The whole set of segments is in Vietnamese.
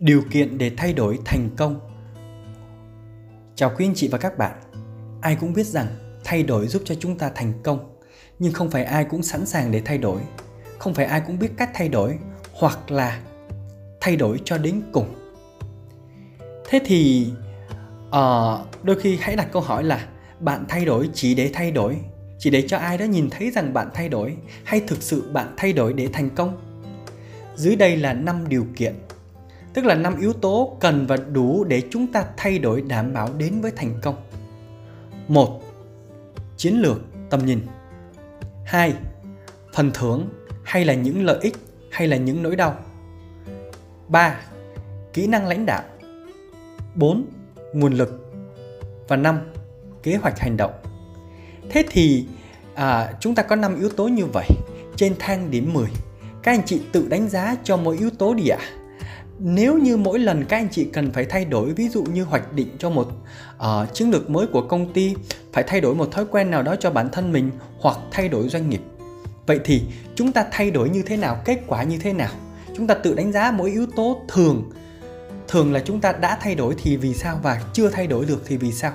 điều kiện để thay đổi thành công. Chào quý anh chị và các bạn. Ai cũng biết rằng thay đổi giúp cho chúng ta thành công nhưng không phải ai cũng sẵn sàng để thay đổi. Không phải ai cũng biết cách thay đổi hoặc là thay đổi cho đến cùng. Thế thì uh, đôi khi hãy đặt câu hỏi là bạn thay đổi chỉ để thay đổi chỉ để cho ai đó nhìn thấy rằng bạn thay đổi hay thực sự bạn thay đổi để thành công? Dưới đây là năm điều kiện tức là năm yếu tố cần và đủ để chúng ta thay đổi đảm bảo đến với thành công. một Chiến lược tầm nhìn. 2. Phần thưởng hay là những lợi ích hay là những nỗi đau. 3. Kỹ năng lãnh đạo. 4. Nguồn lực. Và 5. Kế hoạch hành động. Thế thì à, chúng ta có 5 yếu tố như vậy. Trên thang điểm 10, các anh chị tự đánh giá cho mỗi yếu tố đi ạ. À nếu như mỗi lần các anh chị cần phải thay đổi ví dụ như hoạch định cho một uh, chiến lược mới của công ty phải thay đổi một thói quen nào đó cho bản thân mình hoặc thay đổi doanh nghiệp. Vậy thì chúng ta thay đổi như thế nào kết quả như thế nào? Chúng ta tự đánh giá mỗi yếu tố thường. Thường là chúng ta đã thay đổi thì vì sao và chưa thay đổi được thì vì sao?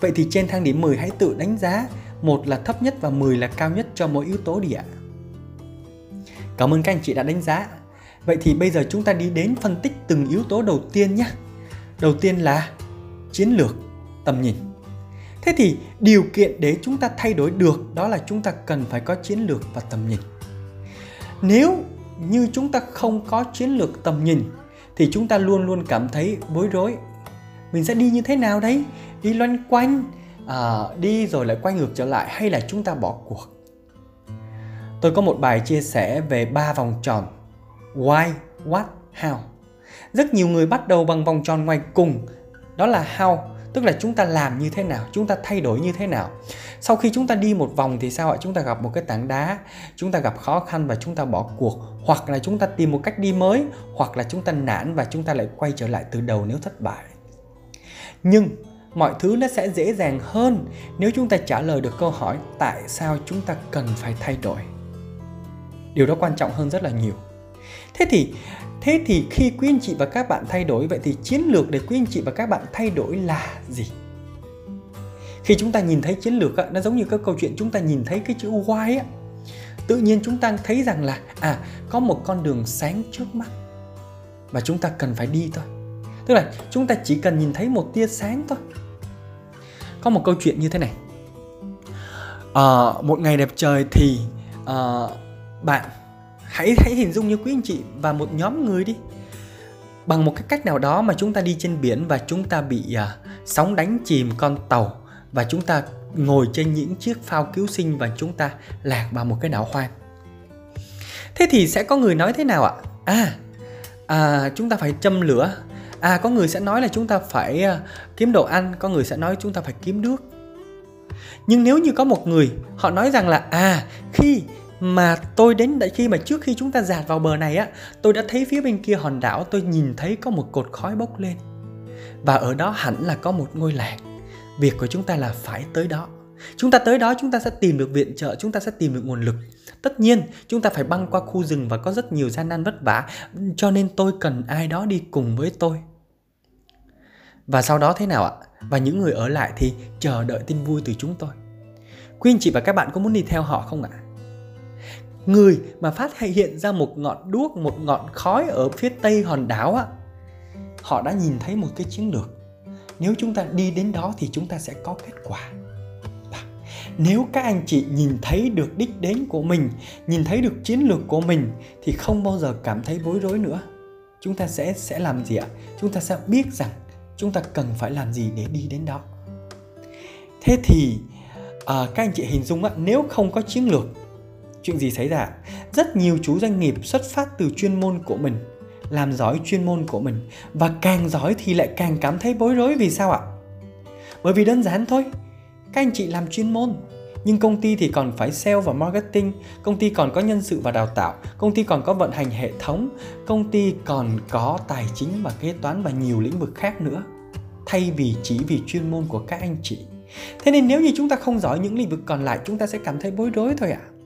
Vậy thì trên thang điểm 10 hãy tự đánh giá một là thấp nhất và 10 là cao nhất cho mỗi yếu tố đi ạ. Cảm ơn các anh chị đã đánh giá. Vậy thì bây giờ chúng ta đi đến phân tích từng yếu tố đầu tiên nhé. Đầu tiên là chiến lược, tầm nhìn. Thế thì điều kiện để chúng ta thay đổi được đó là chúng ta cần phải có chiến lược và tầm nhìn. Nếu như chúng ta không có chiến lược tầm nhìn thì chúng ta luôn luôn cảm thấy bối rối. Mình sẽ đi như thế nào đấy? Đi loanh quanh, à, đi rồi lại quay ngược trở lại hay là chúng ta bỏ cuộc? Tôi có một bài chia sẻ về ba vòng tròn why, what, how. Rất nhiều người bắt đầu bằng vòng tròn ngoài cùng, đó là how, tức là chúng ta làm như thế nào, chúng ta thay đổi như thế nào. Sau khi chúng ta đi một vòng thì sao ạ? Chúng ta gặp một cái tảng đá, chúng ta gặp khó khăn và chúng ta bỏ cuộc, hoặc là chúng ta tìm một cách đi mới, hoặc là chúng ta nản và chúng ta lại quay trở lại từ đầu nếu thất bại. Nhưng mọi thứ nó sẽ dễ dàng hơn nếu chúng ta trả lời được câu hỏi tại sao chúng ta cần phải thay đổi. Điều đó quan trọng hơn rất là nhiều thế thì thế thì khi quý anh chị và các bạn thay đổi vậy thì chiến lược để quý anh chị và các bạn thay đổi là gì? Khi chúng ta nhìn thấy chiến lược nó giống như cái câu chuyện chúng ta nhìn thấy cái chữ why á. Tự nhiên chúng ta thấy rằng là à có một con đường sáng trước mắt và chúng ta cần phải đi thôi. Tức là chúng ta chỉ cần nhìn thấy một tia sáng thôi. Có một câu chuyện như thế này. À, một ngày đẹp trời thì à, bạn hãy hãy hình dung như quý anh chị và một nhóm người đi. Bằng một cái cách nào đó mà chúng ta đi trên biển và chúng ta bị à, sóng đánh chìm con tàu và chúng ta ngồi trên những chiếc phao cứu sinh và chúng ta lạc vào một cái đảo hoang. Thế thì sẽ có người nói thế nào ạ? À, à chúng ta phải châm lửa. À có người sẽ nói là chúng ta phải à, kiếm đồ ăn có người sẽ nói chúng ta phải kiếm nước. Nhưng nếu như có một người họ nói rằng là à khi mà tôi đến đại khi mà trước khi chúng ta dạt vào bờ này á, tôi đã thấy phía bên kia hòn đảo, tôi nhìn thấy có một cột khói bốc lên. Và ở đó hẳn là có một ngôi làng. Việc của chúng ta là phải tới đó. Chúng ta tới đó, chúng ta sẽ tìm được viện trợ, chúng ta sẽ tìm được nguồn lực. Tất nhiên, chúng ta phải băng qua khu rừng và có rất nhiều gian nan vất vả, cho nên tôi cần ai đó đi cùng với tôi. Và sau đó thế nào ạ? Và những người ở lại thì chờ đợi tin vui từ chúng tôi. Quý anh chị và các bạn có muốn đi theo họ không ạ? Người mà phát hiện ra một ngọn đuốc một ngọn khói ở phía tây hòn đảo á họ đã nhìn thấy một cái chiến lược. Nếu chúng ta đi đến đó thì chúng ta sẽ có kết quả. Nếu các anh chị nhìn thấy được đích đến của mình nhìn thấy được chiến lược của mình thì không bao giờ cảm thấy bối rối nữa. Chúng ta sẽ sẽ làm gì ạ? Chúng ta sẽ biết rằng chúng ta cần phải làm gì để đi đến đó. Thế thì à, các anh chị hình dung á nếu không có chiến lược chuyện gì xảy ra? Rất nhiều chú doanh nghiệp xuất phát từ chuyên môn của mình, làm giỏi chuyên môn của mình, và càng giỏi thì lại càng cảm thấy bối rối vì sao ạ? Bởi vì đơn giản thôi, các anh chị làm chuyên môn, nhưng công ty thì còn phải sale và marketing, công ty còn có nhân sự và đào tạo, công ty còn có vận hành hệ thống, công ty còn có tài chính và kế toán và nhiều lĩnh vực khác nữa, thay vì chỉ vì chuyên môn của các anh chị. Thế nên nếu như chúng ta không giỏi những lĩnh vực còn lại, chúng ta sẽ cảm thấy bối rối thôi ạ. à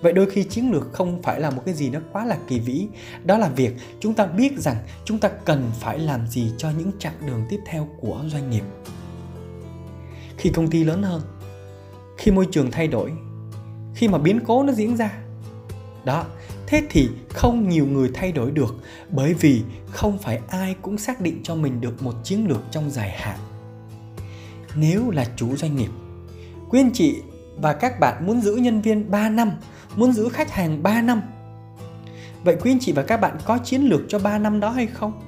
vậy đôi khi chiến lược không phải là một cái gì nó quá là kỳ vĩ. Đó là việc chúng ta biết rằng chúng ta cần phải làm gì cho những chặng đường tiếp theo của doanh nghiệp. Khi công ty lớn hơn khi môi trường thay đổi khi mà biến cố nó diễn ra đó thế thì không nhiều người thay đổi được bởi vì không phải ai cũng xác định cho mình được một chiến lược trong dài hạn. Nếu là chủ doanh nghiệp quý anh chị và các bạn muốn giữ nhân viên 3 năm, muốn giữ khách hàng 3 năm. Vậy quý anh chị và các bạn có chiến lược cho 3 năm đó hay không?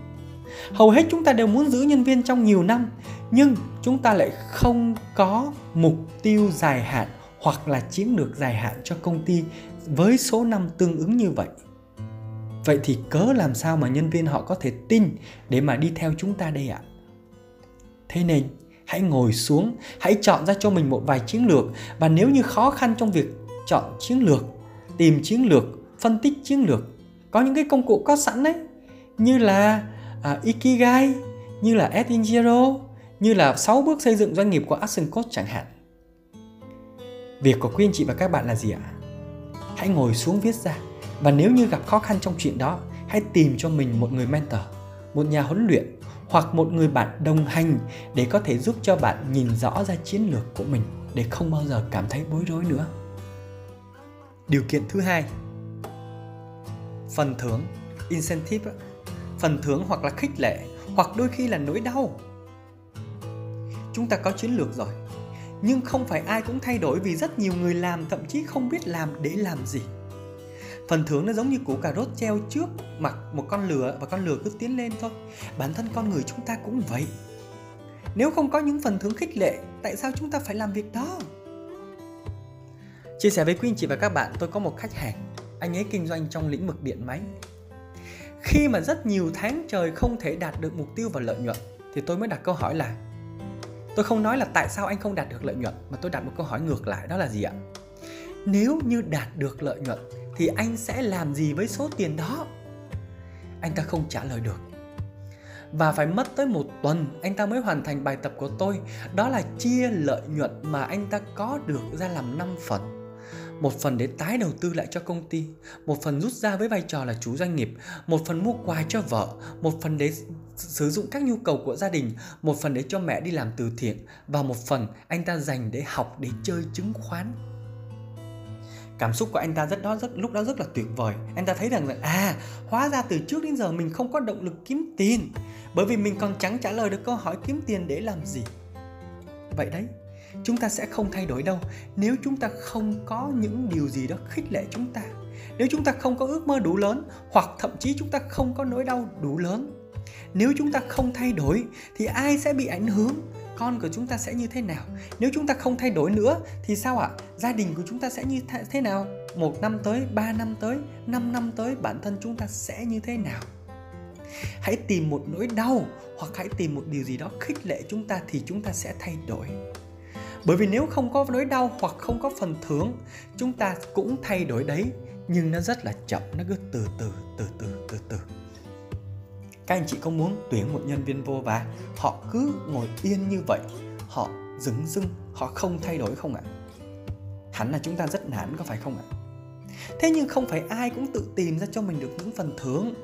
Hầu hết chúng ta đều muốn giữ nhân viên trong nhiều năm, nhưng chúng ta lại không có mục tiêu dài hạn hoặc là chiến lược dài hạn cho công ty với số năm tương ứng như vậy. Vậy thì cớ làm sao mà nhân viên họ có thể tin để mà đi theo chúng ta đây ạ? Thế nên hãy ngồi xuống hãy chọn ra cho mình một vài chiến lược và nếu như khó khăn trong việc chọn chiến lược tìm chiến lược phân tích chiến lược. Có những cái công cụ có sẵn đấy như là uh, Ikigai như là Ed Zero như là 6 bước xây dựng doanh nghiệp của Action Coach chẳng hạn. Việc của quý anh chị và các bạn là gì ạ? Hãy ngồi xuống viết ra và nếu như gặp khó khăn trong chuyện đó hãy tìm cho mình một người mentor một nhà huấn luyện hoặc một người bạn đồng hành để có thể giúp cho bạn nhìn rõ ra chiến lược của mình để không bao giờ cảm thấy bối rối nữa. Điều kiện thứ hai Phần thưởng, incentive, phần thưởng hoặc là khích lệ hoặc đôi khi là nỗi đau. Chúng ta có chiến lược rồi, nhưng không phải ai cũng thay đổi vì rất nhiều người làm thậm chí không biết làm để làm gì. Phần thưởng nó giống như củ cà rốt treo trước mặt một con lừa và con lừa cứ tiến lên thôi. Bản thân con người chúng ta cũng vậy. Nếu không có những phần thưởng khích lệ tại sao chúng ta phải làm việc đó? Chia sẻ với quý anh chị và các bạn, tôi có một khách hàng. Anh ấy kinh doanh trong lĩnh vực điện máy. Khi mà rất nhiều tháng trời không thể đạt được mục tiêu và lợi nhuận, thì tôi mới đặt câu hỏi là, tôi không nói là tại sao anh không đạt được lợi nhuận, mà tôi đặt một câu hỏi ngược lại, đó là gì ạ? Nếu như đạt được lợi nhuận, thì anh sẽ làm gì với số tiền đó? Anh ta không trả lời được. Và phải mất tới một tuần, anh ta mới hoàn thành bài tập của tôi. Đó là chia lợi nhuận mà anh ta có được ra làm 5 phần một phần để tái đầu tư lại cho công ty, một phần rút ra với vai trò là chủ doanh nghiệp, một phần mua quà cho vợ, một phần để sử dụng các nhu cầu của gia đình, một phần để cho mẹ đi làm từ thiện và một phần anh ta dành để học, để chơi, chứng khoán. Cảm xúc của anh ta rất đó, rất, lúc đó rất là tuyệt vời. Anh ta thấy rằng là à hóa ra từ trước đến giờ mình không có động lực kiếm tiền, bởi vì mình còn chẳng trả lời được câu hỏi kiếm tiền để làm gì. Vậy đấy chúng ta sẽ không thay đổi đâu nếu chúng ta không có những điều gì đó khích lệ chúng ta nếu chúng ta không có ước mơ đủ lớn hoặc thậm chí chúng ta không có nỗi đau đủ lớn nếu chúng ta không thay đổi thì ai sẽ bị ảnh hưởng con của chúng ta sẽ như thế nào nếu chúng ta không thay đổi nữa thì sao ạ gia đình của chúng ta sẽ như thế nào một năm tới ba năm tới năm năm tới bản thân chúng ta sẽ như thế nào hãy tìm một nỗi đau hoặc hãy tìm một điều gì đó khích lệ chúng ta thì chúng ta sẽ thay đổi bởi vì nếu không có nỗi đau hoặc không có phần thưởng, chúng ta cũng thay đổi đấy, nhưng nó rất là chậm, nó cứ từ từ từ từ từ từ. Các anh chị có muốn tuyển một nhân viên vô và họ cứ ngồi yên như vậy, họ dứng dưng, họ không thay đổi không ạ? Hẳn là chúng ta rất nản, có phải không ạ? Thế nhưng không phải ai cũng tự tìm ra cho mình được những phần thưởng.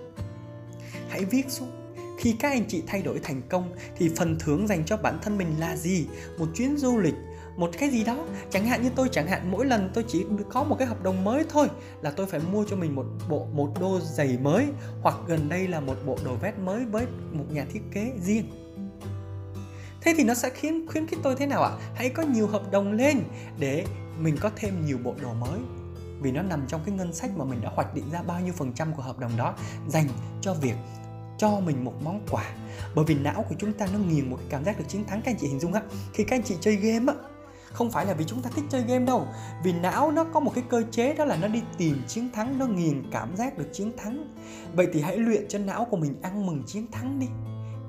Hãy viết xuống, khi các anh chị thay đổi thành công, thì phần thưởng dành cho bản thân mình là gì? Một chuyến du lịch một cái gì đó. Chẳng hạn như tôi chẳng hạn, mỗi lần tôi chỉ có một cái hợp đồng mới thôi là tôi phải mua cho mình một bộ, một đôi giày mới, hoặc gần đây là một bộ đồ vest mới với một nhà thiết kế riêng. Thế thì nó sẽ khiến, khuyến khích tôi thế nào ạ? Hãy có nhiều hợp đồng lên để mình có thêm nhiều bộ đồ mới. Vì nó nằm trong cái ngân sách mà mình đã hoạch định ra bao nhiêu phần trăm của hợp đồng đó dành cho việc cho mình một món quà. Bởi vì não của chúng ta nó nghiền một cái cảm giác được chiến thắng, các anh chị hình dung á khi các anh chị chơi game á không phải là vì chúng ta thích chơi game đâu. Vì não nó có một cái cơ chế đó là nó đi tìm chiến thắng, nó nghiền cảm giác được chiến thắng. Vậy thì hãy luyện cho não của mình ăn mừng chiến thắng đi.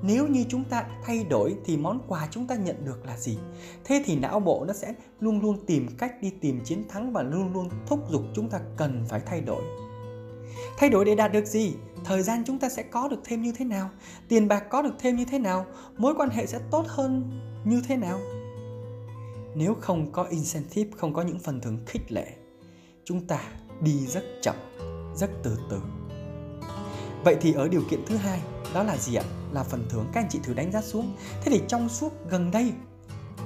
Nếu như chúng ta thay đổi thì món quà chúng ta nhận được là gì? Thế thì não bộ nó sẽ luôn luôn tìm cách đi tìm chiến thắng và luôn luôn thúc giục chúng ta cần phải thay đổi. Thay đổi để đạt được gì? Thời gian chúng ta sẽ có được thêm như thế nào? Tiền bạc có được thêm như thế nào? Mối quan hệ sẽ tốt hơn như thế nào? Nếu không có incentive không có những phần thưởng khích lệ chúng ta đi rất chậm rất từ từ. Vậy thì ở điều kiện thứ hai đó là gì ạ? Là phần thưởng. Các anh chị thử đánh giá xuống. Thế thì trong suốt gần đây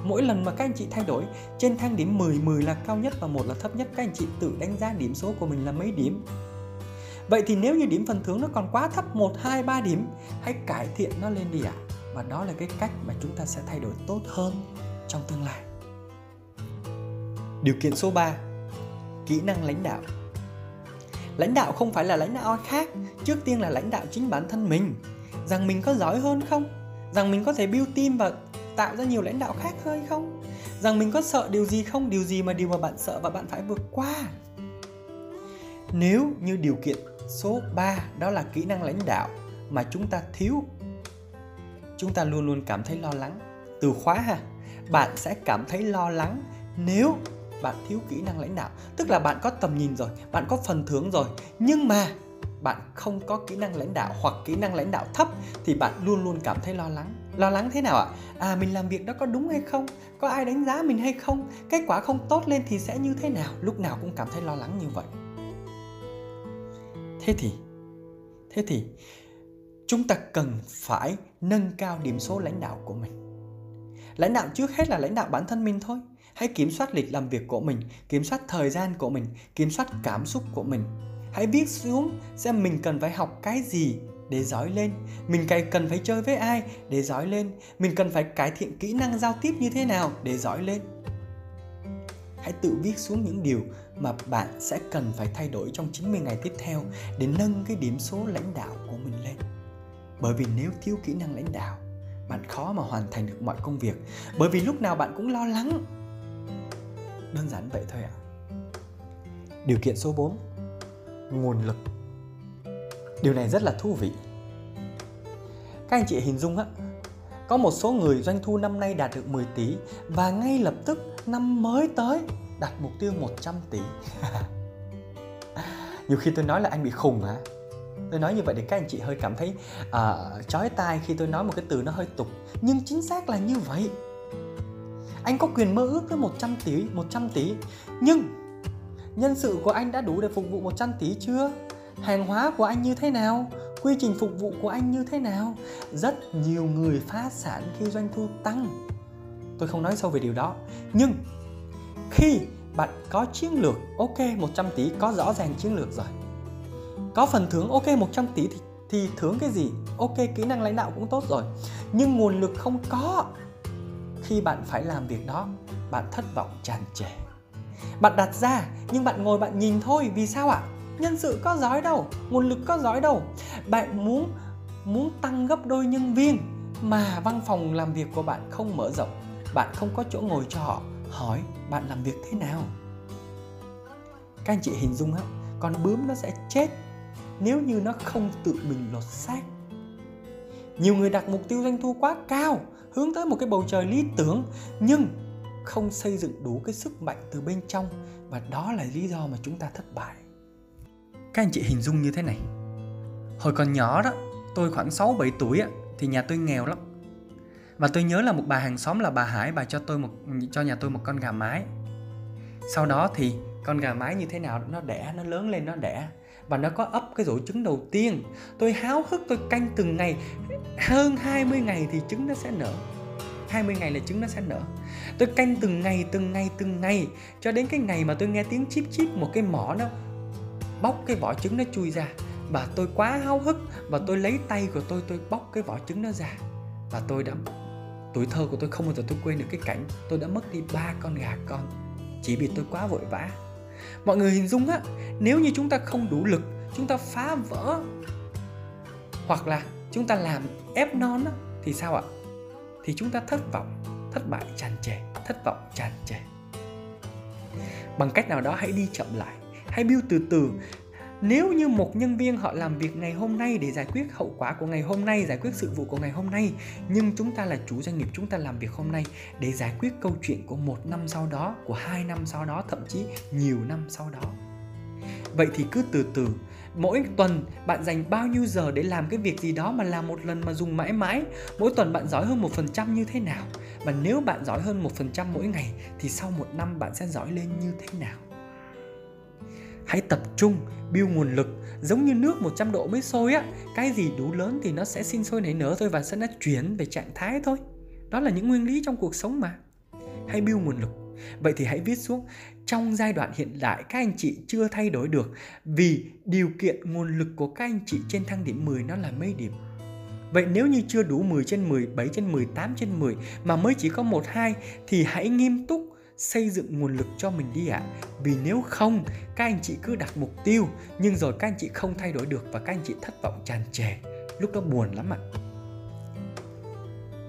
mỗi lần mà các anh chị thay đổi trên thang điểm 10 10 là cao nhất và một là thấp nhất các anh chị tự đánh giá điểm số của mình là mấy điểm? Vậy thì nếu như điểm phần thưởng nó còn quá thấp 1, 2, 3 điểm Hãy cải thiện nó lên đi ạ. À. Và đó là cái cách mà chúng ta sẽ thay đổi tốt hơn trong tương lai. Điều kiện số 3 Kỹ năng lãnh đạo. Lãnh đạo không phải là lãnh đạo ai khác, Trước tiên là lãnh đạo chính bản thân mình. Rằng mình có giỏi hơn không? Rằng mình có thể build team và tạo ra nhiều lãnh đạo khác hơn không? Rằng mình có sợ điều gì không? Điều gì mà điều mà bạn sợ và bạn phải vượt qua? Nếu như điều kiện số 3 đó là kỹ năng lãnh đạo mà chúng ta thiếu, chúng ta luôn luôn cảm thấy lo lắng. Từ khóa ha, bạn sẽ cảm thấy lo lắng nếu bạn thiếu kỹ năng lãnh đạo. Tức là bạn có tầm nhìn rồi, bạn có phần thưởng rồi. Nhưng mà bạn không có kỹ năng lãnh đạo hoặc kỹ năng lãnh đạo thấp thì bạn luôn luôn cảm thấy lo lắng. Lo lắng thế nào ạ? À mình làm việc đó có đúng hay không? Có ai đánh giá mình hay không? Kết quả không tốt lên thì sẽ như thế nào? Lúc nào cũng cảm thấy lo lắng như vậy. Thế thì thế thì chúng ta cần phải nâng cao điểm số lãnh đạo của mình. Lãnh đạo trước hết là lãnh đạo bản thân mình thôi hãy kiểm soát lịch làm việc của mình kiểm soát thời gian của mình kiểm soát cảm xúc của mình. Hãy viết xuống xem mình cần phải học cái gì để giỏi lên. Mình cần phải chơi với ai để giỏi lên. Mình cần phải cải thiện kỹ năng giao tiếp như thế nào để giỏi lên. Hãy tự viết xuống những điều mà bạn sẽ cần phải thay đổi trong 90 ngày tiếp theo để nâng cái điểm số lãnh đạo của mình lên. Bởi vì nếu thiếu kỹ năng lãnh đạo, bạn khó mà hoàn thành được mọi công việc. Bởi vì lúc nào bạn cũng lo lắng. Đơn giản vậy thôi ạ. À. Điều kiện số 4 Nguồn lực. Điều này rất là thú vị. Các anh chị hình dung á Có một số người doanh thu năm nay đạt được 10 tỷ Và ngay lập tức năm mới tới đặt mục tiêu 100 tỷ. Nhiều khi tôi nói là anh bị khùng hả? Tôi nói như vậy để các anh chị hơi cảm thấy uh, chói tai khi tôi nói một cái từ nó hơi tục. Nhưng chính xác là như vậy anh có quyền mơ ước tới 100 tỷ 100 tỷ. Nhưng nhân sự của anh đã đủ để phục vụ 100 tỷ chưa? Hàng hóa của anh như thế nào? Quy trình phục vụ của anh như thế nào? Rất nhiều người phá sản khi doanh thu tăng. Tôi không nói sâu về điều đó. Nhưng khi bạn có chiến lược ok 100 tỷ có rõ ràng chiến lược rồi. Có phần thưởng ok 100 tỷ thì, thì thưởng cái gì? Ok kỹ năng lãnh đạo cũng tốt rồi. Nhưng nguồn lực không có khi bạn phải làm việc đó, bạn thất vọng tràn trề. Bạn đặt ra, nhưng bạn ngồi bạn nhìn thôi, vì sao ạ? Nhân sự có giỏi đâu, nguồn lực có giỏi đâu. Bạn muốn muốn tăng gấp đôi nhân viên, mà văn phòng làm việc của bạn không mở rộng. Bạn không có chỗ ngồi cho họ. Hỏi, bạn làm việc thế nào? Các anh chị hình dung á, con bướm nó sẽ chết nếu như nó không tự mình lột xác. Nhiều người đặt mục tiêu doanh thu quá cao hướng tới một cái bầu trời lý tưởng, nhưng không xây dựng đủ cái sức mạnh từ bên trong, và đó là lý do mà chúng ta thất bại. Các anh chị hình dung như thế này. Hồi còn nhỏ đó, tôi khoảng 6 7 tuổi á, thì nhà tôi nghèo lắm. Và tôi nhớ là một bà hàng xóm là bà Hải, bà cho tôi một, cho nhà tôi một con gà mái. Sau đó thì con gà mái như thế nào nó đẻ, nó lớn lên, nó đẻ và nó có ấp cái rổ trứng đầu tiên. Tôi háo hức tôi canh từng ngày. Hơn 20 ngày thì trứng nó sẽ nở. 20 ngày là trứng nó sẽ nở. Tôi canh từng ngày từng ngày từng ngày. Cho đến cái ngày mà tôi nghe tiếng chip chip một cái mỏ nó bóc cái vỏ trứng nó chui ra. Và tôi quá háo hức và tôi lấy tay của tôi tôi bóc cái vỏ trứng nó ra. Và tôi đã, tuổi thơ của tôi không bao giờ tôi quên được cái cảnh tôi đã mất đi ba con gà con. Chỉ vì tôi quá vội vã mọi người hình dung á, nếu như chúng ta không đủ lực, chúng ta phá vỡ, hoặc là chúng ta làm ép non á, thì sao ạ? Thì chúng ta thất vọng, thất bại tràn trề, thất vọng tràn trề. Bằng cách nào đó hãy đi chậm lại, hãy build từ từ nếu như một nhân viên họ làm việc ngày hôm nay để giải quyết hậu quả của ngày hôm nay, giải quyết sự vụ của ngày hôm nay, nhưng chúng ta là chủ doanh nghiệp, chúng ta làm việc hôm nay để giải quyết câu chuyện của một năm sau đó, của hai năm sau đó, thậm chí nhiều năm sau đó. Vậy thì cứ từ từ, mỗi tuần bạn dành bao nhiêu giờ để làm cái việc gì đó mà làm một lần mà dùng mãi mãi, mỗi tuần bạn giỏi hơn một phần trăm như thế nào? Và nếu bạn giỏi hơn một phần trăm mỗi ngày thì sau một năm bạn sẽ giỏi lên như thế nào? Hãy tập trung build nguồn lực. Giống như nước 100 độ mới sôi á cái gì đủ lớn thì nó sẽ sinh sôi nảy nở thôi và sẽ nó chuyển về trạng thái thôi. Đó là những nguyên lý trong cuộc sống mà. Hãy build nguồn lực. Vậy thì hãy viết xuống trong giai đoạn hiện đại các anh chị chưa thay đổi được vì điều kiện nguồn lực của các anh chị trên thang điểm 10 nó là mấy điểm? Vậy nếu như chưa đủ 10 trên 10, 7 trên 10, 8 trên 10 mà mới chỉ có 1, 2 thì hãy nghiêm túc xây dựng nguồn lực cho mình đi ạ. À. Vì nếu không, các anh chị cứ đặt mục tiêu nhưng rồi các anh chị không thay đổi được và các anh chị thất vọng tràn trề. Lúc đó buồn lắm ạ. À.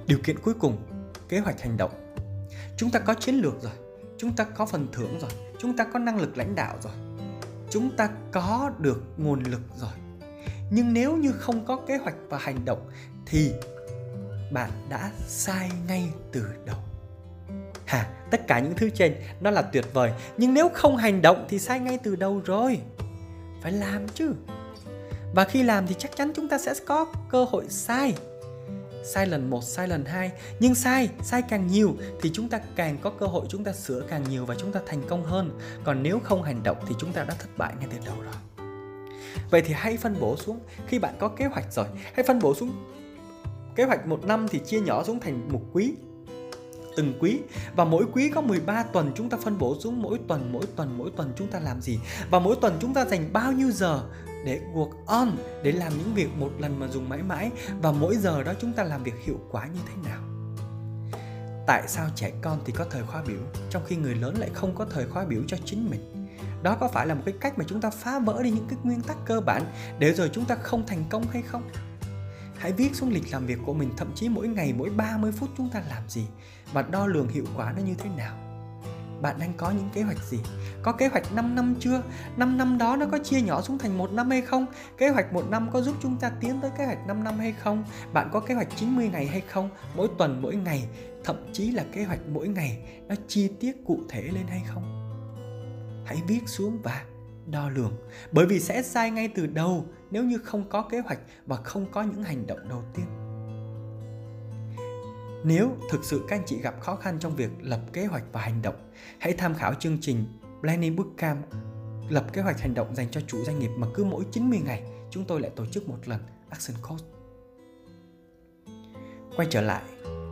Điều kiện cuối cùng, kế hoạch hành động. Chúng ta có chiến lược rồi, chúng ta có phần thưởng rồi, chúng ta có năng lực lãnh đạo rồi. Chúng ta có được nguồn lực rồi. Nhưng nếu như không có kế hoạch và hành động thì bạn đã sai ngay từ đầu. Hà, tất cả những thứ trên nó là tuyệt vời, nhưng nếu không hành động thì sai ngay từ đầu rồi. Phải làm chứ. Và khi làm thì chắc chắn chúng ta sẽ có cơ hội sai. Sai lần 1, sai lần 2, nhưng sai, sai càng nhiều thì chúng ta càng có cơ hội chúng ta sửa càng nhiều và chúng ta thành công hơn. Còn nếu không hành động thì chúng ta đã thất bại ngay từ đầu rồi. Vậy thì hãy phân bổ xuống khi bạn có kế hoạch rồi, hãy phân bổ xuống kế hoạch một năm thì chia nhỏ xuống thành một quý từng quý. Và mỗi quý có 13 tuần chúng ta phân bổ xuống mỗi tuần mỗi tuần mỗi tuần chúng ta làm gì? Và mỗi tuần chúng ta dành bao nhiêu giờ để work on, để làm những việc một lần mà dùng mãi mãi? Và mỗi giờ đó chúng ta làm việc hiệu quả như thế nào? Tại sao trẻ con thì có thời khóa biểu, trong khi người lớn lại không có thời khóa biểu cho chính mình? Đó có phải là một cái cách mà chúng ta phá vỡ đi những cái nguyên tắc cơ bản để rồi chúng ta không thành công hay không? Hãy viết xuống lịch làm việc của mình thậm chí mỗi ngày mỗi 30 phút chúng ta làm gì và đo lường hiệu quả nó như thế nào bạn đang có những kế hoạch gì? Có kế hoạch 5 năm chưa? 5 năm đó nó có chia nhỏ xuống thành một năm hay không? Kế hoạch một năm có giúp chúng ta tiến tới kế hoạch 5 năm hay không? Bạn có kế hoạch 90 ngày hay không? Mỗi tuần, mỗi ngày, thậm chí là kế hoạch mỗi ngày nó chi tiết cụ thể lên hay không? Hãy viết xuống và đo lường bởi vì sẽ sai ngay từ đầu nếu như không có kế hoạch và không có những hành động đầu tiên nếu thực sự các anh chị gặp khó khăn trong việc lập kế hoạch và hành động, hãy tham khảo chương trình Planning Bootcamp lập kế hoạch hành động dành cho chủ doanh nghiệp mà cứ mỗi 90 ngày chúng tôi lại tổ chức một lần Action Coach. Quay trở lại,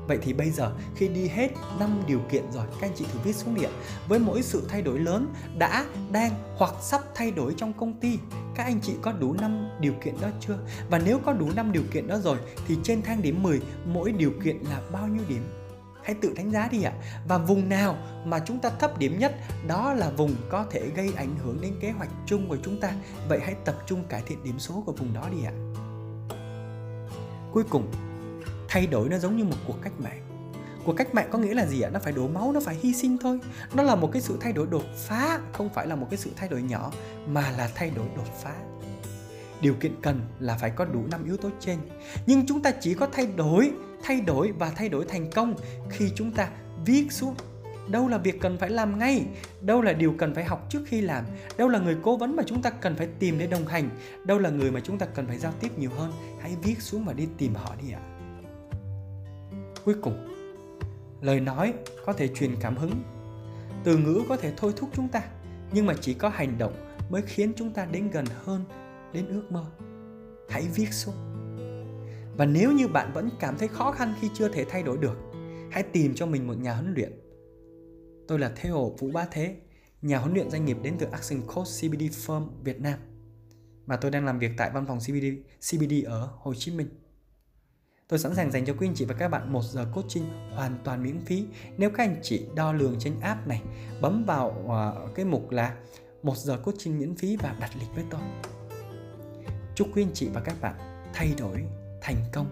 vậy thì bây giờ khi đi hết 5 điều kiện rồi, các anh chị thử viết xuống điện. Với mỗi sự thay đổi lớn đã, đang hoặc sắp thay đổi trong công ty, các anh chị có đủ 5 điều kiện đó chưa? Và nếu có đủ 5 điều kiện đó rồi thì trên thang điểm 10 mỗi điều kiện là bao nhiêu điểm? Hãy tự đánh giá đi ạ. Và vùng nào mà chúng ta thấp điểm nhất đó là vùng có thể gây ảnh hưởng đến kế hoạch chung của chúng ta. Vậy hãy tập trung cải thiện điểm số của vùng đó đi ạ. Cuối cùng, thay đổi nó giống như một cuộc cách mạng. Cuộc cách mạng có nghĩa là gì ạ? Nó phải đổ máu, nó phải hy sinh thôi. Nó là một cái sự thay đổi đột phá, không phải là một cái sự thay đổi nhỏ, mà là thay đổi đột phá. Điều kiện cần là phải có đủ năm yếu tố trên. Nhưng chúng ta chỉ có thay đổi thay đổi và thay đổi thành công khi chúng ta viết xuống. Đâu là việc cần phải làm ngay, đâu là điều cần phải học trước khi làm, đâu là người cố vấn mà chúng ta cần phải tìm để đồng hành, đâu là người mà chúng ta cần phải giao tiếp nhiều hơn. Hãy viết xuống và đi tìm họ đi ạ cuối cùng. Lời nói có thể truyền cảm hứng. Từ ngữ có thể thôi thúc chúng ta nhưng mà chỉ có hành động mới khiến chúng ta đến gần hơn đến ước mơ. Hãy viết xuống. Và nếu như bạn vẫn cảm thấy khó khăn khi chưa thể thay đổi được hãy tìm cho mình một nhà huấn luyện. Tôi là Theo Vũ Bá Thế nhà huấn luyện doanh nghiệp đến từ Action Coach CBD Firm Việt Nam. Mà tôi đang làm việc tại văn phòng CBD, CBD ở Hồ Chí Minh. Tôi sẵn sàng dành cho quý anh chị và các bạn một giờ coaching hoàn toàn miễn phí nếu các anh chị đo lường trên app này bấm vào uh, cái mục là một giờ coaching miễn phí và đặt lịch với tôi. Chúc quý anh chị và các bạn thay đổi thành công